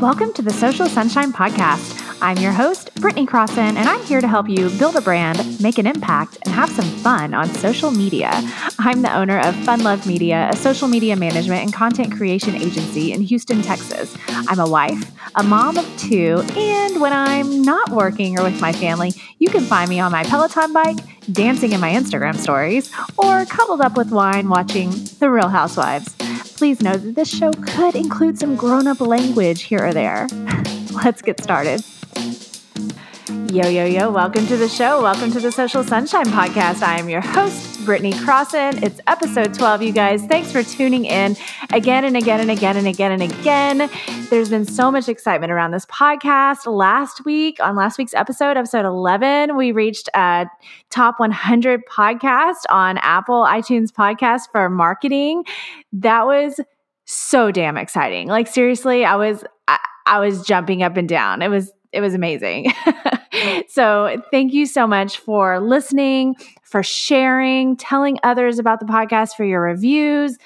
Welcome to the Social Sunshine Podcast. I'm your host, Britney Crosson, and I'm here to help you build a brand, make an impact, and have some fun on social media. I'm the owner of Fun Love Media, a social media management and content creation agency in Houston, Texas. I'm a wife, a mom of two, and when I'm not working or with my family, you can find me on my Peloton bike, dancing in my Instagram stories, or cuddled up with wine watching The Real Housewives. Please know that this show could include some grown up language here or there. Let's get started. Yo, yo, yo, welcome to the show. Welcome to the Social Sunshine Podcast. I am your host, Britney Crosson. It's episode 12, you guys. Thanks for tuning in again and again and again and again and again. There's been so much excitement around this podcast. Last week, on last week's episode, episode 11, we reached a top 100 podcast on Apple iTunes podcast for marketing. That was so damn exciting. Like seriously, I was I, I was jumping up and down. It was it was amazing. so, thank you so much for listening, for sharing, telling others about the podcast, for your reviews.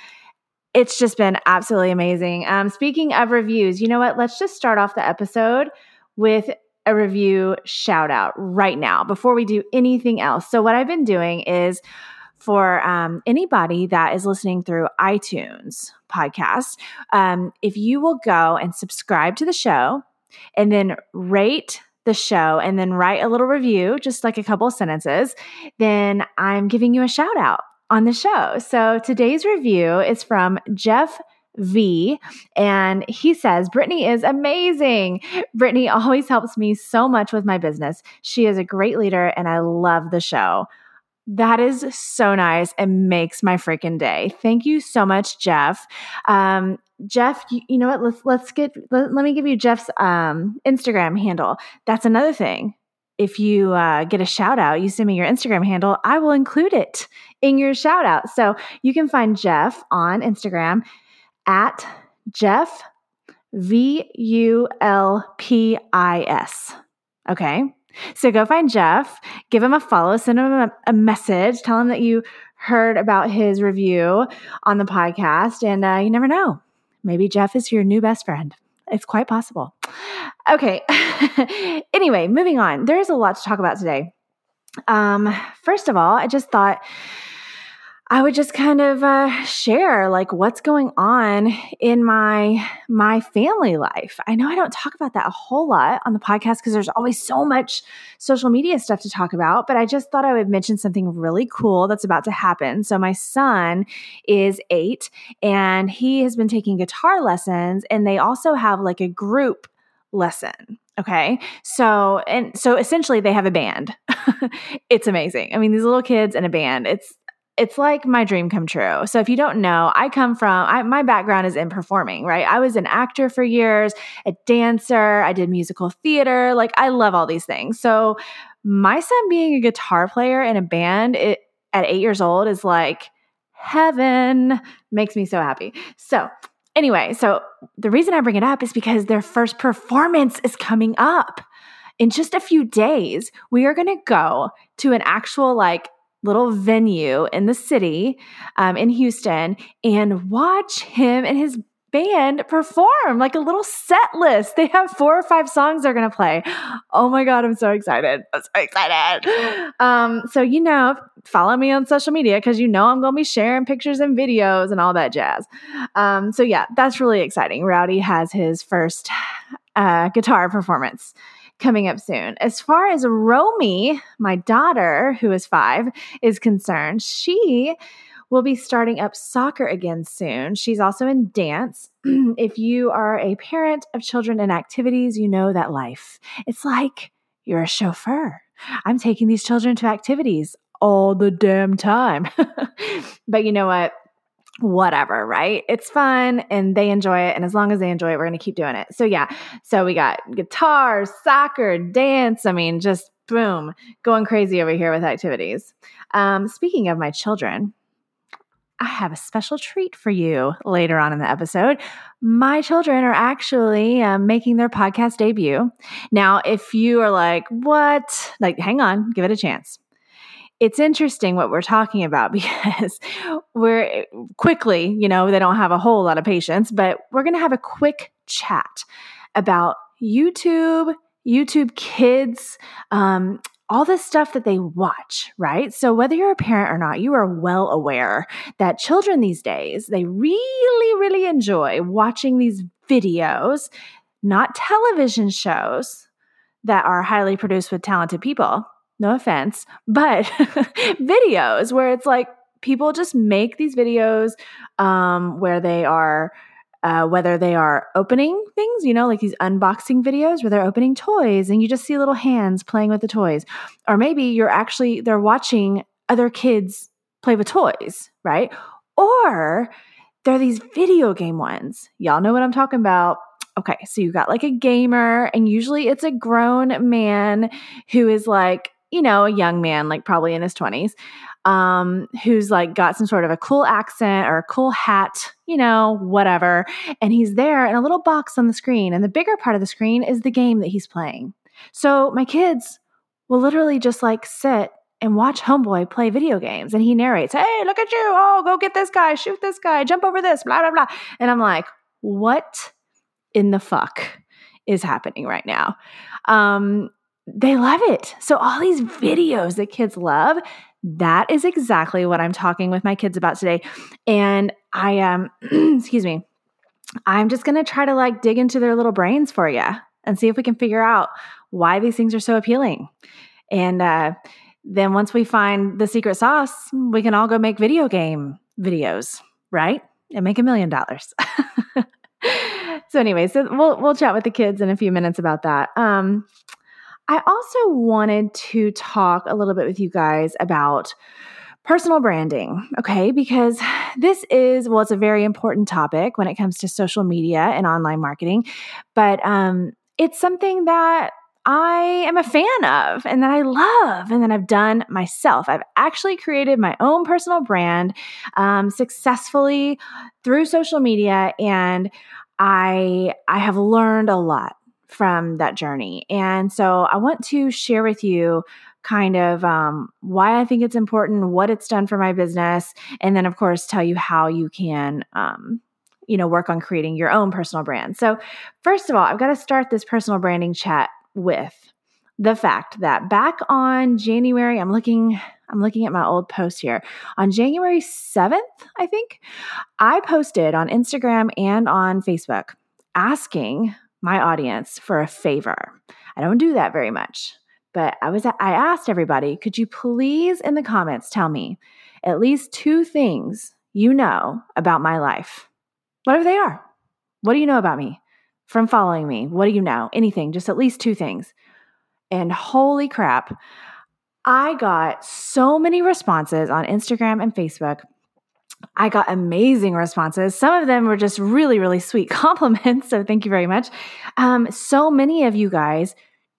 It's just been absolutely amazing. Um, speaking of reviews, you know what? Let's just start off the episode with a review shout out right now before we do anything else. So, what I've been doing is for um, anybody that is listening through iTunes podcast, um, if you will go and subscribe to the show and then rate the show and then write a little review, just like a couple sentences, then I'm giving you a shout out on the show. So today's review is from Jeff V. And he says, Britney is amazing. Britney always helps me so much with my business. She is a great leader and I love the show. That is so nice and makes my freaking day. Thank you so much, Jeff. Um, Jeff, you, you, know what? Let's let's get let, let me give you Jeff's um, Instagram handle. That's another thing. If you uh, get a shout out, you send me your Instagram handle. I will include it in your shout out. So you can find Jeff on Instagram at Jeff V U L P I S. Okay. So go find Jeff, give him a follow, send him a, a message, tell him that you heard about his review on the podcast, and uh, you never know. Maybe Jeff is your new best friend. It's quite possible. Okay. anyway, moving on. There is a lot to talk about today. Um, first of all, I just thought I would just kind of uh, share like what's going on in my my family life. I know I don't talk about that a whole lot on the podcast because there's always so much social media stuff to talk about, but I just thought I would mention something really cool that's about to happen. So my son is 8 and he has been taking guitar lessons and they also have like a group lesson. Okay. So, and so essentially they have a band. it's amazing. I mean, these little kids in a band, it's it's like my dream come true. So if you don't know, I come from I, my background is in performing, right? I was an actor for years, a dancer, I did musical theater, like I love all these things. So my son being a guitar player in a band it, at 8 years old is like heaven, makes me so happy. So anyway, so the reason I bring it up is because their first performance is coming up. In just a few days, we are going to go to an actual like little venue in the city um, in Houston and watch him and his band perform like a little set list. They have four or five songs they're going to play. Oh my God, I'm so excited. I'm so excited. Um, so, you know, follow me on social media because you know I'm going to be sharing pictures and videos and all that jazz. Um, so, yeah, that's really exciting. Rowdy has his first uh, guitar performance coming up soon. As far as Romy, my daughter, who is five, is concerned, she will be starting up soccer again soon. She's also in dance. if you are a parent of children in activities, you know that life. It's like you're a chauffeur. I'm taking these children to activities all the damn time. but you know what? Whatever, right? It's fun and they enjoy it. And as long as they enjoy it, we're going to keep doing it. So, yeah. So, we got guitar, soccer, dance. I mean, just boom, going crazy over here with activities. Um, speaking of my children, I have a special treat for you later on in the episode. My children are actually um, making their podcast debut. Now, if you are like, what? Like, hang on, give it a chance it's interesting what we're talking about because we're quickly, you know, they don't have a whole lot of patience, but we're going to have a quick chat about YouTube, YouTube kids, um, all this stuff that they watch, right? So whether you're a parent or not, you are well aware that children these days, they really, really enjoy watching these videos, not television shows that are highly produced with talented people. No offense, but videos where it's like people just make these videos um, where they are uh, whether they are opening things, you know, like these unboxing videos where they're opening toys and you just see little hands playing with the toys. Or maybe you're actually, they're watching other kids play with toys, right? Or they're these video game ones. Y'all know what I'm talking about. Okay, so you got like a gamer, and usually it's a grown man who is like, you know, a young man, like probably in his 20s, um, who's like got some sort of a cool accent or a cool hat, you know, whatever. And he's there in a little box on the screen. And the bigger part of the screen is the game that he's playing. So my kids will literally just like sit and watch Homeboy play video games. And he narrates, Hey, look at you. Oh, go get this guy, shoot this guy, jump over this, blah, blah, blah. And I'm like, What in the fuck is happening right now? Um, they love it. So, all these videos that kids love, that is exactly what I'm talking with my kids about today. And I am, um, excuse me, I'm just going to try to like dig into their little brains for you and see if we can figure out why these things are so appealing. And uh, then once we find the secret sauce, we can all go make video game videos, right? And make a million dollars. so anyway, so we'll we'll chat with the kids in a few minutes about that. Um, I also wanted to talk a little bit with you guys about personal branding, okay? Because this is, well, it's a very important topic when it comes to social media and online marketing, but um, it's something that I am a fan of and that I love and that I've done myself. I've actually created my own personal brand um, successfully through social media and I I have learned a lot from that journey. And so I want to share with you kind of um, why I think it's important, what it's done for my business, and then, of course, tell you how you can. Um, you know, work on creating your own personal brand. So, first of all, I've got to start this personal branding chat with the fact that back on January, I'm looking I'm looking at my old post here. On January 7th, I think, I posted on Instagram and on Facebook asking my audience for a favor. I don't do that very much, but I was I asked everybody, could you please in the comments tell me at least two things you know about my life? Whatever they are. What do you know about me from following me? What do you know? Anything, just at least two things. And holy crap, I got so many responses on Instagram and Facebook I got amazing responses. Some of them were just really, really sweet compliments. So thank you very much. Um, so many of you guys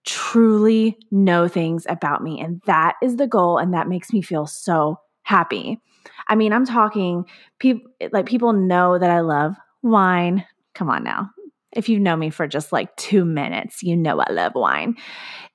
truly know things about me. And that is the goal. And that makes me feel so happy. I mean, I'm talking people like people know that I love wine. Come on now if you know me for just like two minutes, you know I love wine.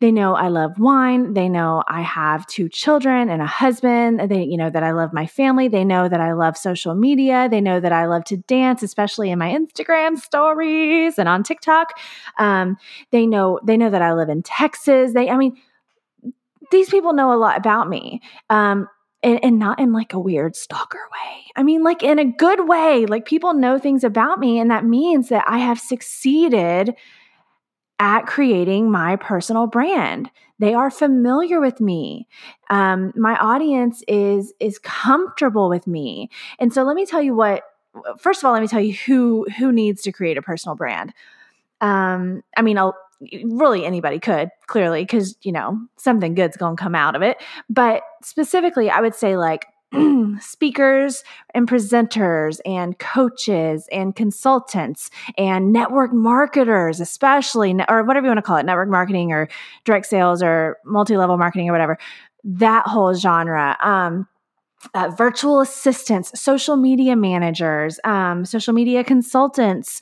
They know I love wine. They know I have two children and a husband. They, you know, that I love my family. They know that I love social media. They know that I love to dance, especially in my Instagram stories and on TikTok. Um, they know, they know that I live in Texas. They, I mean, these people know a lot about me. Um, and, and not in like a weird stalker way. I mean, like in a good way. Like people know things about me, and that means that I have succeeded at creating my personal brand. They are familiar with me. Um, my audience is is comfortable with me, and so let me tell you what. First of all, let me tell you who who needs to create a personal brand. Um, I mean, I'll, really anybody could clearly because you know something good's gonna come out of it but specifically i would say like speakers and presenters and coaches and consultants and network marketers especially or whatever you want to call it network marketing or direct sales or multi-level marketing or whatever that whole genre um, uh, virtual assistants, social media managers, um, social media consultants,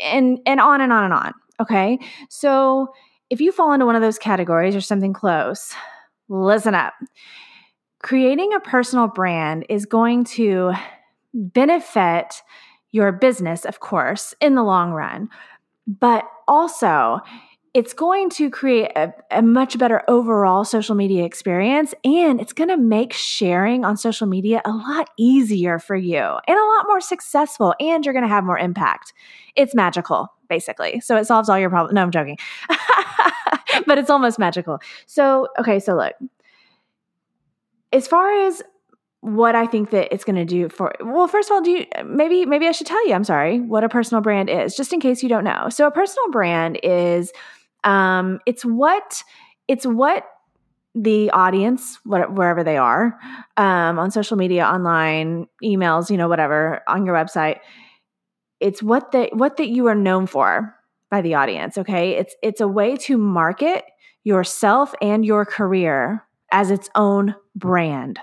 and and on and on and on. Okay. So if you fall into one of those categories or something close, listen up. Creating a personal brand is going to benefit your business, of course, in the long run. but also it's going to create a, a, much better overall social media experience and it's going to make sharing on social media a lot easier for you and a lot more successful and you're going to have more impact it's magical basically. So it solves all your problems no i'm joking. But it's almost magical. So okay so look. As far as what I think that it's going to do for well first of all do you maybe maybe I should tell you I'm sorry what a personal brand is just in case you don't know. So a personal brand is um it's what it's what the audience wherever they are um on social media online emails you know whatever on your website it's what that what that you are known for by the audience okay it's it's a way to market yourself and your career as its own brand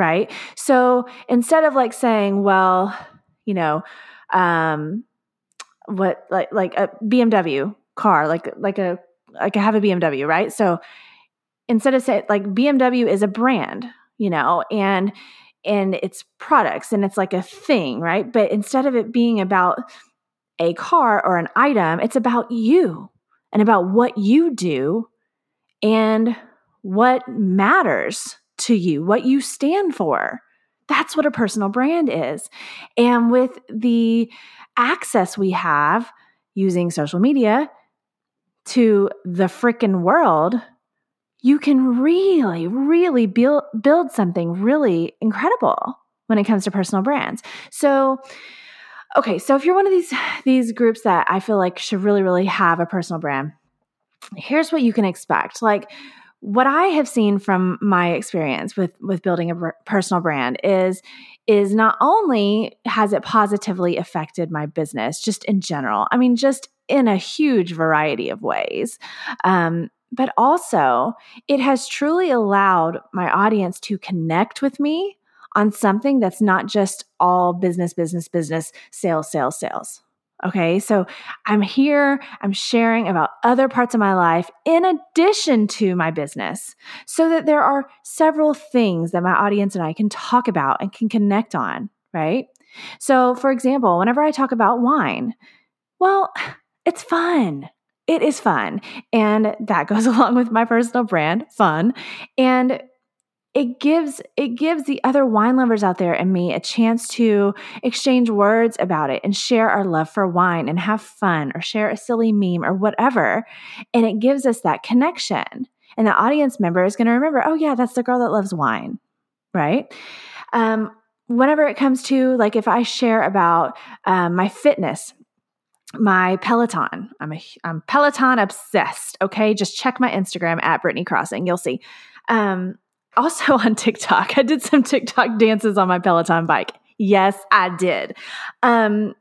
right? So instead of like saying, well, you know, um, what like like a BMW car, like like a like I have a BMW, right? So instead of saying like BMW is a brand, you know, and and it's products and it's like a thing, right? But instead of it being about a car or an item, it's about you and about what you do and what matters to you, what you stand for. That's what a personal brand is. And with the access we have using social media to the freaking world, you can really, really build, build something really incredible when it comes to personal brands. So, okay, so if you're one of these these groups that I feel like should really, really have a personal brand, here's what you can expect. Like what I have seen from my experience with with building a personal brand is is not only has it positively affected my business just in general. I mean just in a huge variety of ways. Um, but also it has truly allowed my audience to connect with me on something that's not just all business business business sales sales sales Okay, so I'm here, I'm sharing about other parts of my life in addition to my business, so that there are several things that my audience and I can talk about and can connect on, right? So, for example, whenever I talk about wine, well, it's fun. It is fun. And that goes along with my personal brand, fun. And it gives it gives the other wine lovers out there and me a chance to exchange words about it and share our love for wine and have fun or share a silly meme or whatever and it gives us that connection and the audience member is going to remember oh yeah that's the girl that loves wine right um, whenever it comes to like if i share about um, my fitness my Peloton. I'm a I'm Peloton obsessed. Okay, just check my Instagram at Britney Crosson. You'll see. Um, also on TikTok. I did some TikTok dances on my Peloton bike. Yes, I did. Um,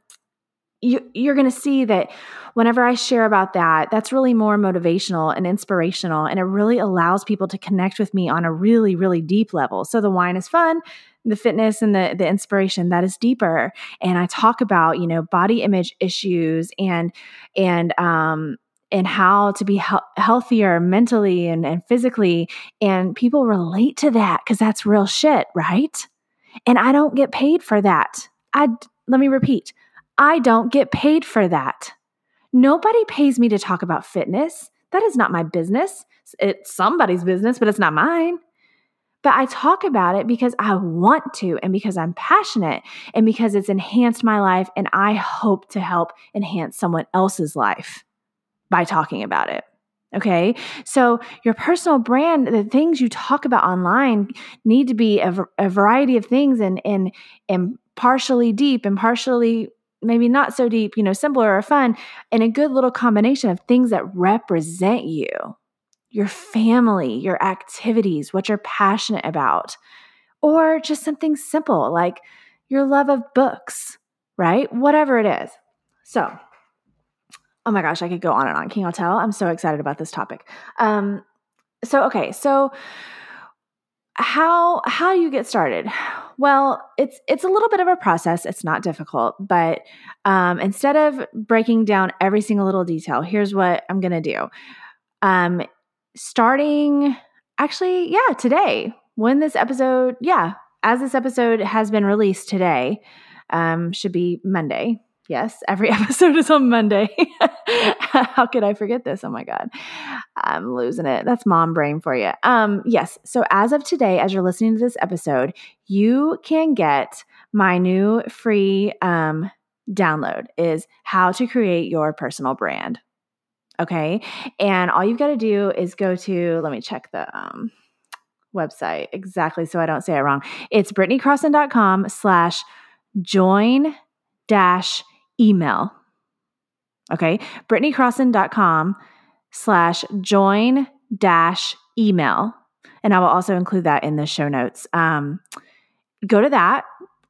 you, you're going to see that whenever I share about that, that's really more motivational and inspirational, and it really allows people to connect with me on a really, really deep level. So the wine is fun, the fitness and the the inspiration that is deeper, and I talk about you know body image issues and and um and how to be he- healthier mentally and, and physically. And people relate to that because that's real shit, right? And I don't get paid for that. I let me repeat. I don't get paid for that. Nobody pays me to talk about fitness. That is not my business. It's somebody's business, but it's not mine. But I talk about it because I want to and because I'm passionate and because it's enhanced my life and I hope to help enhance someone else's life by talking about it. Okay. So your personal brand, the things you talk about online need to be a, a variety of things and, and, and partially deep and partially maybe not so deep, you know, simpler or fun, and a good little combination of things that represent you, your family, your activities, what you're passionate about, or just something simple like your love of books, right? Whatever it is. So, oh my gosh, I could go on and on. Can you tell? I'm so excited about this topic. Um, so okay, so how how do you get started? Well, it's it's a little bit of a process. It's not difficult, but um, instead of breaking down every single little detail, here's what I'm gonna do. Um, starting actually, yeah, today when this episode, yeah, as this episode has been released today, um, should be Monday Yes, every episode is on Monday. How could I forget this? Oh my God. I'm losing it. That's mom brain for you. Um, yes. So as of today, as you're listening to this episode, you can get my new free um, download is how to create your personal brand. Okay. And all you've got to do is go to, let me check the um, website exactly so I don't say it wrong. It's britneycrosson.com slash join dash email. Okay. britneycrosson.com slash join dash email. And I will also include that in the show notes. Um, go to that.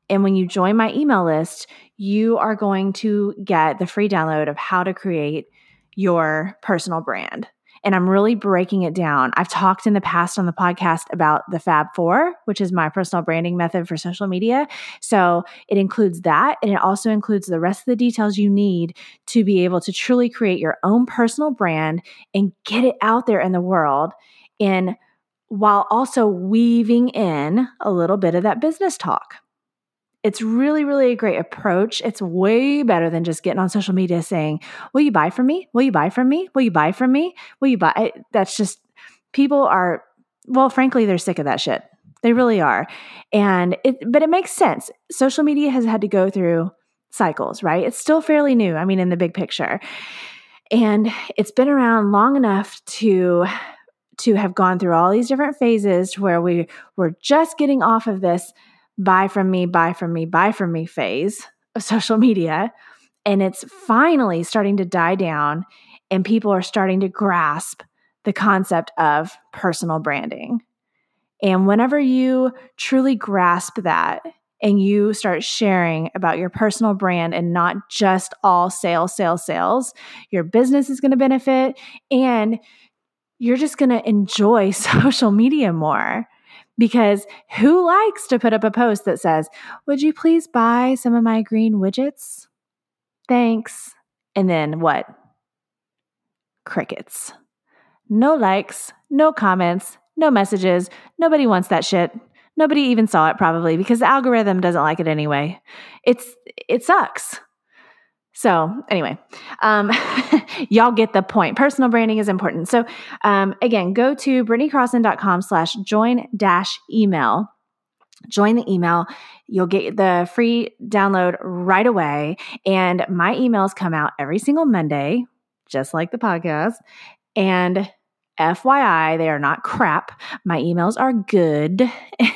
And when you join my email list, you are going to get the free download of how to create your personal brand. And I'm really breaking it down. I've talked in the past on the podcast about the Fab Four, which is my personal branding method for social media. So it includes that. And it also includes the rest of the details you need to be able to truly create your own personal brand and get it out there in the world. And while also weaving in a little bit of that business talk it's really, really a great approach. It's way better than just getting on social media saying, Will you buy from me? Will you buy from me? Will you buy from me? Will you buy? That's just, people are, well, frankly, they're sick of that shit. They really are. And it, but it makes sense. Social media has had to go through cycles, right? It's still fairly new. I mean, in the big picture. And it's been around long enough to to have gone through all these different phases where we were just getting off of this buy from me, buy from me, buy from me phase of social media. And it's finally starting to die down, and people are starting to grasp the concept of personal branding. And whenever you truly grasp that and you start sharing about your personal brand and not just all sales, sales, sales, your business is going to benefit and you're just going to enjoy social media more because who likes to put up a post that says, Would you please buy some of my green widgets? Thanks. And then what? Crickets. No likes, no comments, no messages. Nobody wants that shit. Nobody even saw it probably because the algorithm doesn't like it anyway. It's it sucks. So, anyway, um, y'all get the point. Personal branding is important. So, um, again, go to britneycrosson.com slash join dash email. Join the email. You'll get the free download right away. And my emails come out every single Monday, just like the podcast. And FYI, they are not crap. My emails are good.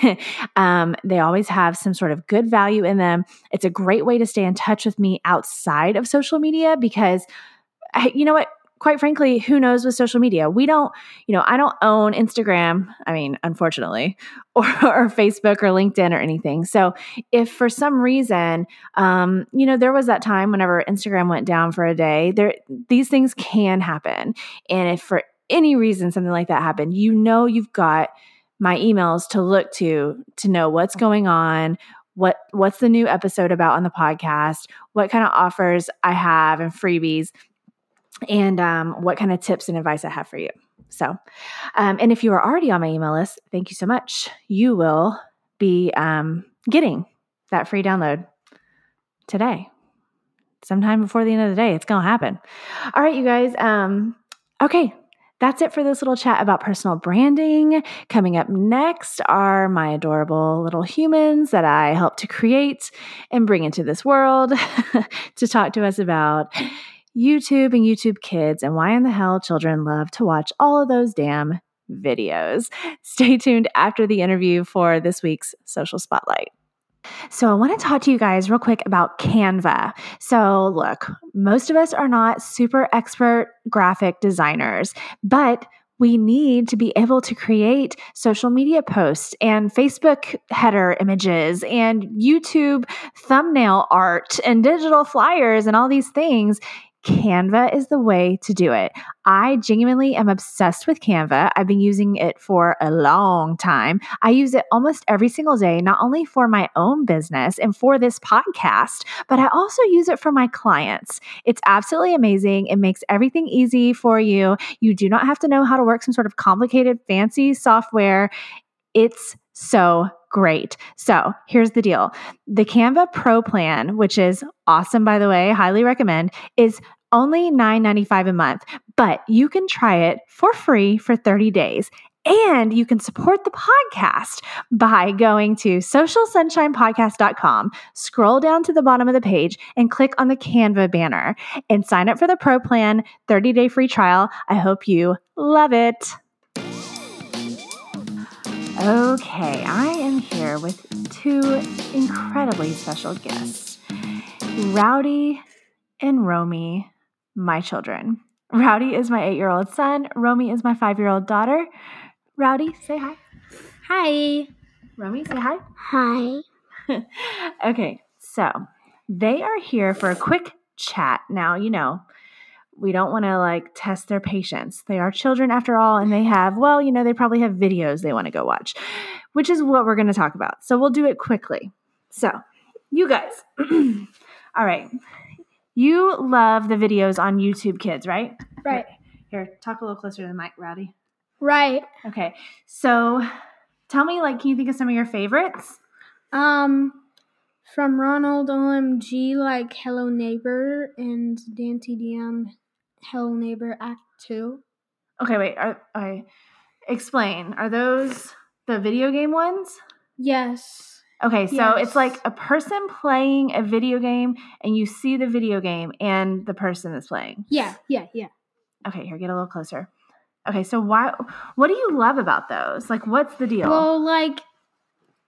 um, they always have some sort of good value in them. It's a great way to stay in touch with me outside of social media because, you know what? Quite frankly, who knows with social media? We don't, you know, I don't own Instagram. I mean, unfortunately, or, or Facebook or LinkedIn or anything. So, if for some reason, um, you know, there was that time whenever Instagram went down for a day, there these things can happen. And if for any reason something like that happened, you know you've got my emails to look to to know what's going on, what what's the new episode about on the podcast, what kind of offers I have and freebies, and um, what kind of tips and advice I have for you. So, um, and if you are already on my email list, thank you so much. You will be um, getting that free download today. Sometime before the end of the day, it's to happen. All right, you guys. Um, okay, that's it for this little chat about personal branding. Coming up next are my adorable little humans that I help to create and bring into this world to talk to us about YouTube and YouTube kids and why in the hell children love to watch all of those damn videos. Stay tuned after the interview for this week's Social Spotlight. So, I want to talk to you guys real quick about Canva. So, look, most of us are not super expert graphic designers, but we need to be able to create social media posts and Facebook header images and YouTube thumbnail art and digital flyers and all these things Canva is the way to do it. I genuinely am obsessed with Canva. I've been using it for a long time. I use it almost every single day, not only for my own business and for this podcast, but I also use it for my clients. It's absolutely amazing. It makes everything easy for you. You do not have to know how to work some sort of complicated, fancy software. It's so great. So here's the deal the Canva Pro plan, which is awesome, by the way, highly recommend, is only $9.95 a month, but you can try it for free for 30 days. And you can support the podcast by going to socialsunshinepodcast.com, scroll down to the bottom of the page, and click on the Canva banner and sign up for the Pro Plan 30 day free trial. I hope you love it. Okay, I am here with two incredibly special guests Rowdy and Romy, my children. Rowdy is my eight year old son, Romy is my five year old daughter. Rowdy, say hi. Hi. Romy, say hi. Hi. okay, so they are here for a quick chat. Now, you know, we don't want to like test their patience. They are children after all, and they have, well, you know, they probably have videos they want to go watch, which is what we're going to talk about. So we'll do it quickly. So, you guys, all right, you love the videos on YouTube Kids, right? Right. Here, talk a little closer to the mic, Rowdy. Right. Okay, so tell me, like, can you think of some of your favorites? Um, from Ronald OMG, like Hello Neighbor, and Dan TDM, Hello Neighbor Act Two. Okay, wait. Are I explain? Are those the video game ones? Yes. Okay, so Yes. it's like a person playing a video game, and you see the video game and the person that's playing. Yeah. Yeah. Yeah. Okay, here, get a little closer. Okay, so why? What do you love about those? Like, what's the deal? Well, like,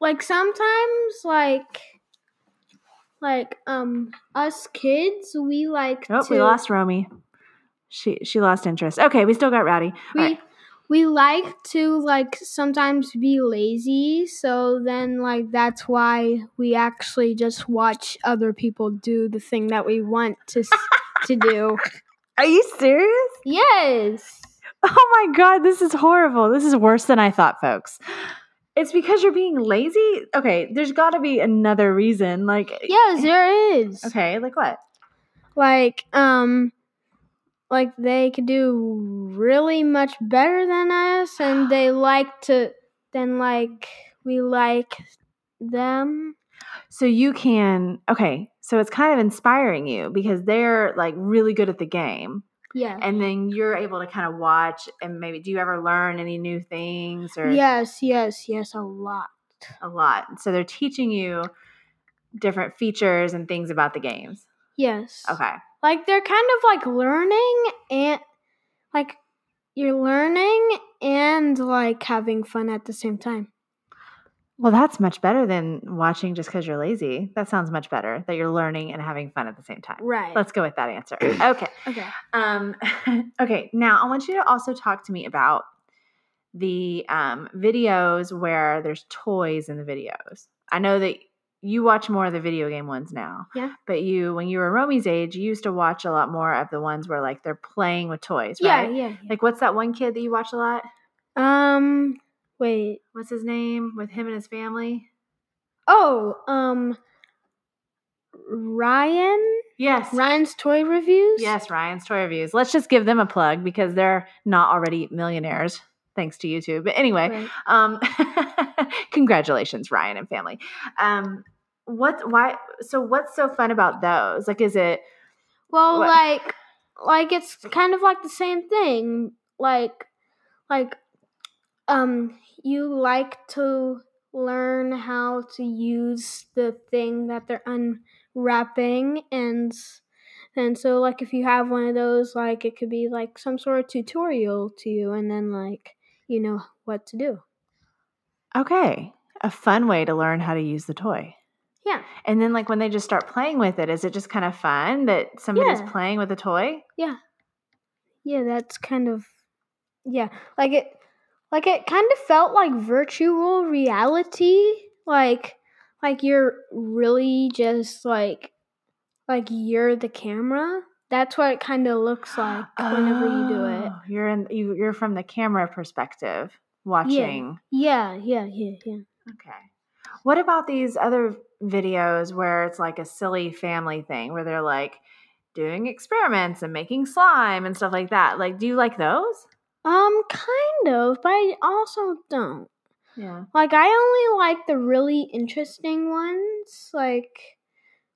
like sometimes, like, like um, us kids, we like oh, to. we lost Romy. She she lost interest. Okay, we still got Rowdy. we Alright. we like to like sometimes be lazy so then like that's why we actually just watch other people do the thing that we want to to do Are you serious? yes Oh my god, this is horrible. This is worse than I thought, folks. It's because you're being lazy. Okay, there's got to be another reason. Like, yes there is okay, like what? like um like they could do really much better than us and they like to then like we like them So you can. Okay, so it's kind of inspiring you because they're like really good at the game, yeah and then you're able to kind of watch and maybe. Do you ever learn any new things or? yes yes yes a lot a lot. So they're teaching you different features and things about the games. yes Okay. Like they're kind of like learning and like you're learning and like having fun at the same time. Well, that's much better than watching just because you're lazy. That sounds much better that you're learning and having fun at the same time. Right. Let's go with that answer. Okay. okay. Um, okay. Now I want you to also talk to me about the um, videos where there's toys in the videos. I know that you watch more of the video game ones now. Yeah. But you, when you were Romy's age, you used to watch a lot more of the ones where like they're playing with toys, Yeah, right? yeah, yeah. Like what's that one kid that you watch a lot? Um wait. What's his name with him and his family? Oh, um Ryan? Yes. Ryan's toy reviews? Yes, Ryan's Toy Reviews. Let's just give them a plug because they're not already millionaires thanks to YouTube. But anyway, Right. um congratulations Ryan and family. Um what why so what's so fun about those? Like is it Well, What? like like it's kind of like the same thing. Like like um you like to learn how to use the thing that they're unwrapping and and so like if you have one of those like it could be like some sort of tutorial to you and then like you know what to do. okay, a fun way to learn how to use the toy? Yeah. And then like when they just start playing with it, is it just kind of fun that somebody's Yeah. playing with a toy? Yeah, Yeah, that's kind of yeah, like it like it kind of felt like virtual reality, like like you're really just like like you're the camera. That's what it kind of looks like whenever you do it. Oh, You're in you you're from the camera perspective watching. Yeah, yeah, yeah, yeah. Okay. What about these other videos where it's like a silly family thing where they're like doing experiments and making slime and stuff like that? Like do you like those? Um, kind of, but I also don't. Yeah. Like I only like the really interesting ones, like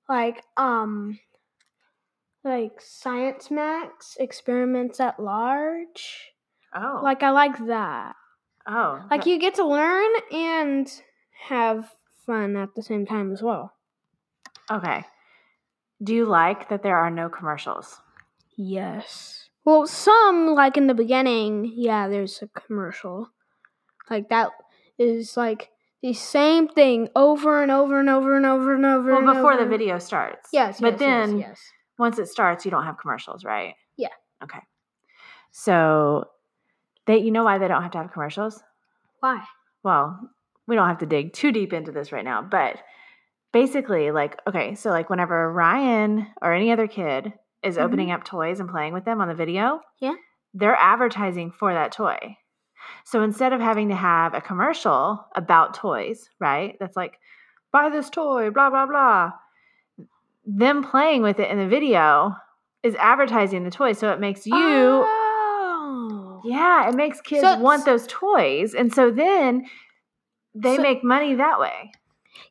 like um like Science Max, Experiments at Large. Oh. Like I like that. oh. Like you get to learn and have fun at the same time as well. Okay. Do you like that there are no commercials? Yes. Well, some like in the beginning, yeah, there's a commercial. Like that is like the same thing over and over and over and over and over. Well, and before the video starts. Yes, But yes, then yes, yes. once it starts, you don't have commercials, right? Yeah. Okay. So they you know why they don't have to have commercials? Why? Well, we don't have to dig too deep into this right now, but basically like okay, so like whenever Ryan or any other kid is Mhm. opening up toys and playing with them on the video, Yeah. they're advertising for that toy. So instead of having to have a commercial about toys, right? That's like buy this toy, blah blah blah. Them playing with it in the video is advertising the toy, so it makes you Oh. yeah, it makes kids So- want those toys. And so then they So- make money that way.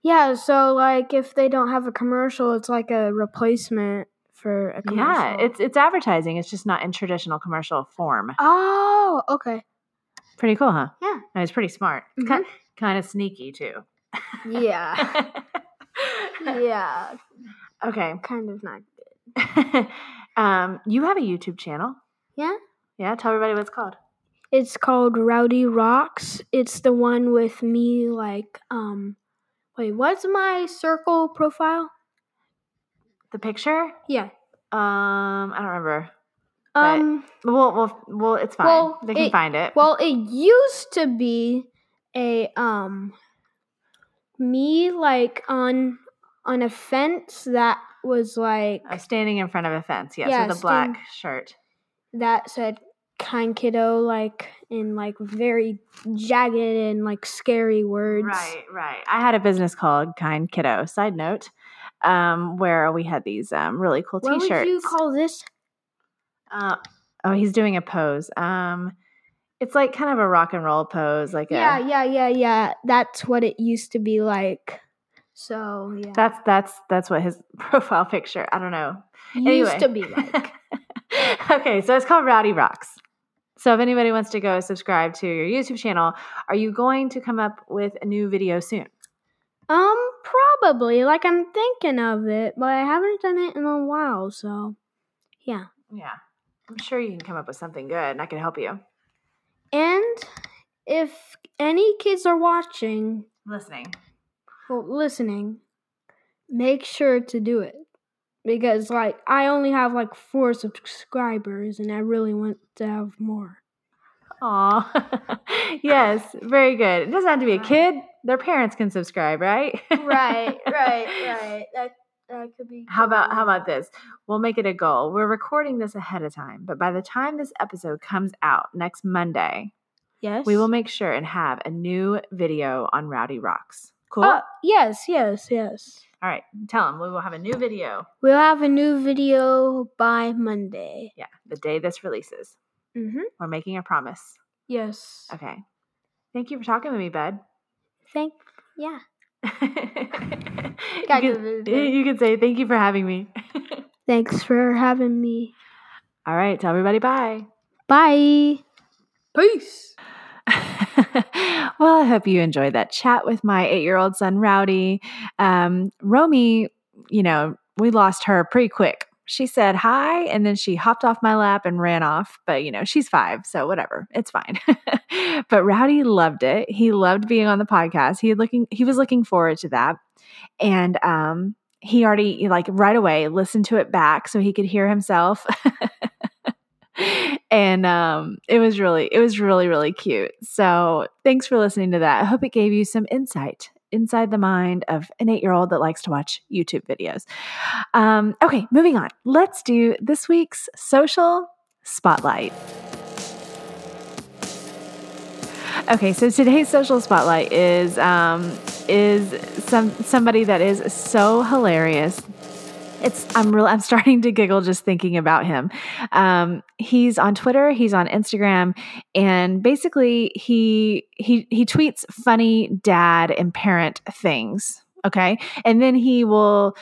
Yeah, so like if they don't have a commercial, it's like a replacement for a commercial. Yeah, it's it's advertising. It's just not in traditional commercial form. Oh, okay. Pretty cool, huh? Yeah. And it's pretty smart. It's Mhm. ki- kind of sneaky too. Yeah. yeah. okay. Kind of not good. um, you have a YouTube channel. Yeah. Yeah, tell everybody what it's called. It's called Rowdy Rocks. It's the one with me like um wait, what's my circle profile? The picture? Yeah. Um, I don't remember. But- Um Well, well, well, it's fine. Well, they can it- find it. well, it used to be a um me like on on a fence that was like Uh, standing in front of a fence, yes, Yeah, with a black shirt. that said kind kiddo like in like very jagged and like scary words. Right, right. I had a business called Kind Kiddo. Side note, um, where we had these um, really cool What T-shirts. What would you call this? Uh, oh, he's doing a pose. Um, it's like kind of a rock and roll pose, like Yeah, a. yeah, yeah, yeah. That's what it used to be like. So yeah, That's that's that's what his profile picture. I don't know. used Anyway. to be like. okay, so it's called Rowdy Rocks. So if anybody wants to go subscribe to your YouTube channel, are you going to come up with a new video soon? Um, probably. Like I'm thinking of it, but I haven't done it in a while. So yeah. Yeah, I'm sure you can come up with something good, and I can help you. And if any kids are watching Listening. or listening, make sure to do it. Because like I only have like four subscribers and I really want to have more. Aw. yes, very good. It doesn't have to be a kid. Their parents can subscribe, right? right, right. Right. That that could be How about how about this? We'll make it a goal. We're recording this ahead of time, but by the time this episode comes out next Monday, Yes. we will make sure and have a new video on Rowdy Rocks. Cool. Uh, yes, yes, yes. All right, tell them we will have a new video. We'll have a new video by Monday. Yeah, the day this releases. Mhm. We're making a promise. Yes. Okay. Thank you for talking with me, bud. Thank yeah. you, can, you can say thank you for having me. Thanks for having me. All right, tell everybody bye. Bye. Peace. well, I hope you enjoyed that chat with my eight year old son, Rowdy. Um, Romy, you know, we lost her pretty quick. She said hi and then she hopped off my lap and ran off. But, you know, she's five, so whatever. It's fine. but Rowdy loved it. He loved being on the podcast. He looking he was looking forward to that. And um he already like right away listened to it back so he could hear himself. and um it was really it was really really cute. So thanks for listening to that. I hope it gave you some insight inside the mind of an eight-year-old that likes to watch youtube videos. Um okay moving on. Let's do this week's social spotlight. Okay so today's social spotlight is um is some somebody that is so hilarious it's I'm real I'm starting to giggle just thinking about him. Um, he's on Twitter, he's on Instagram, and basically he he he tweets funny dad and parent things. Okay, and then he will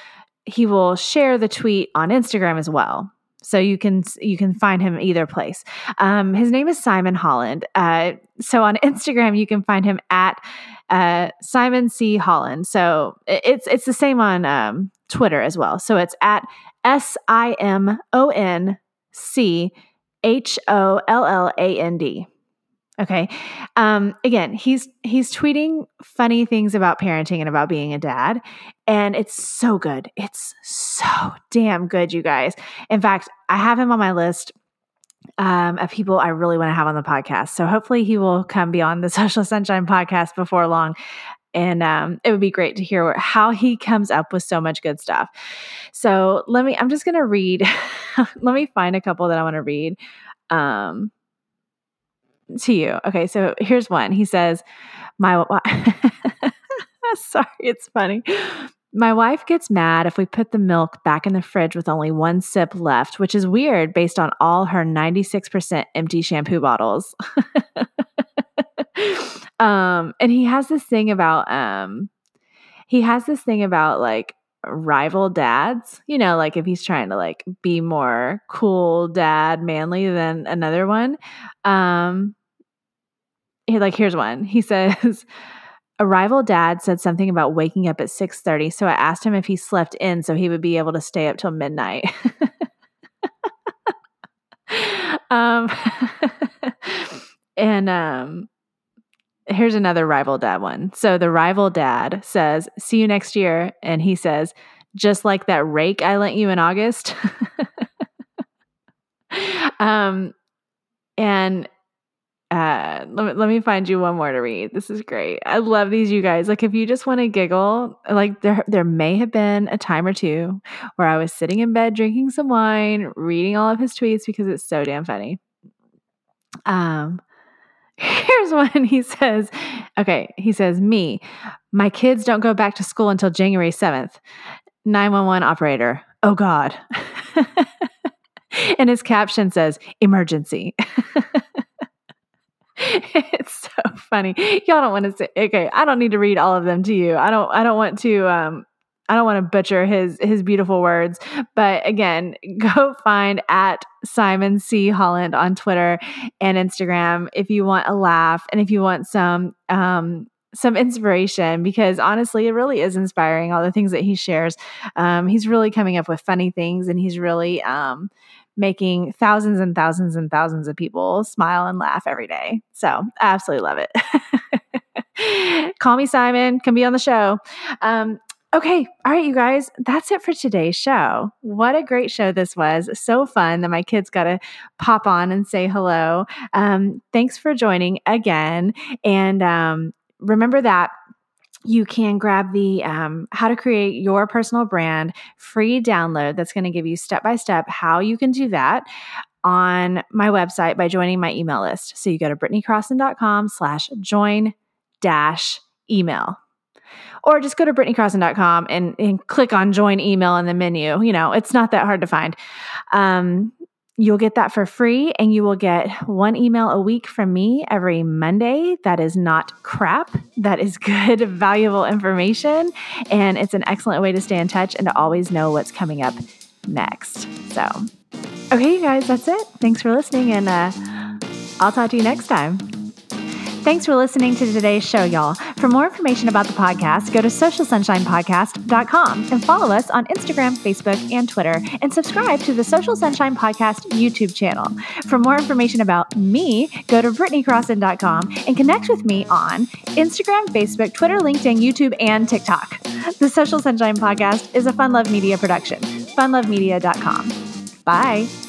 he will share the tweet on Instagram as well. So you can you can find him either place. Um, his name is Simon Holland. Uh, so on Instagram you can find him at uh, Simon C Holland. So it's it's the same on um, Twitter as well. So it's at S I M O N C H O L L A N D. Okay. Um, again, he's he's tweeting funny things about parenting and about being a dad, and it's so good. It's so damn good, you guys. In fact, I have him on my list um, of people I really want to have on the podcast. So hopefully he will come be on the Social Sunshine podcast before long. And um, it would be great to hear how he comes up with so much good stuff. So let me, I'm just to read, let me find a couple that I want to read. Um, to you. Okay, so here's one. He says, "My sorry, it's funny. My wife gets mad if we put the milk back in the fridge with only one sip left, which is weird based on all her 96% empty shampoo bottles." um, and he has this thing about um he has this thing about like rival dads you know like if he's trying to like be more cool dad manly than another one um he, like here's one. He says a rival dad said something about waking up at 6:30, so I asked him if he slept in so he would be able to stay up till midnight. um and um here's another rival dad one. So the rival dad says, "See you next year," and he says, "Just like that rake I lent you in August." um and uh let me, let me find you one more to read. This is great. I love these you guys. Like if you just want to giggle like there there may have been a time or two where i was sitting in bed drinking some wine reading all of his tweets because it's so damn funny. Um here's one he says okay he says me my kids don't go back to school until january 7th 911 operator oh god and his caption says emergency it's so funny. Y'all don't want to say okay, I don't need to read all of them to you. I don't I don't want to um I don't want to butcher his his beautiful words, but again, go find at Simon C Holland on Twitter and Instagram if you want a laugh and if you want some um some inspiration because honestly, it really is inspiring all the things that he shares. Um, he's really coming up with funny things and he's really um, making thousands and thousands and thousands of people smile and laugh every day. So I absolutely love it. Call me Simon, can be on the show. Um, Okay. All right, you guys, that's it for today's show. What a great show this was. So fun that my kids got to pop on and say hello. Um, thanks for joining again. And um, remember that you can grab the um, how to create your personal brand free download that's going to give you step by step how you can do that on my website by joining my email list so you go to britneycrosson.com slash join dash email or just go to britneycrosson.com and, and click on join email in the menu you know it's not that hard to find um, You'll get that for free, and you will get one email a week from me every Monday. That is not crap. That is good, valuable information. And it's an excellent way to stay in touch and to always know what's coming up next. So, okay, you guys, that's it. Thanks for listening, and uh, I'll talk to you next time. Thanks for listening to today's show, y'all. For more information about the podcast, go to socialsunshine.podcast.com and follow us on Instagram, Facebook, and Twitter, and subscribe to the Social Sunshine Podcast YouTube channel. For more information about me, go to britneycrosson.com and connect with me on Instagram, Facebook, Twitter, LinkedIn, YouTube, and TikTok. The Social Sunshine Podcast is a Fun Love Media production. funlovemedia.com. Bye.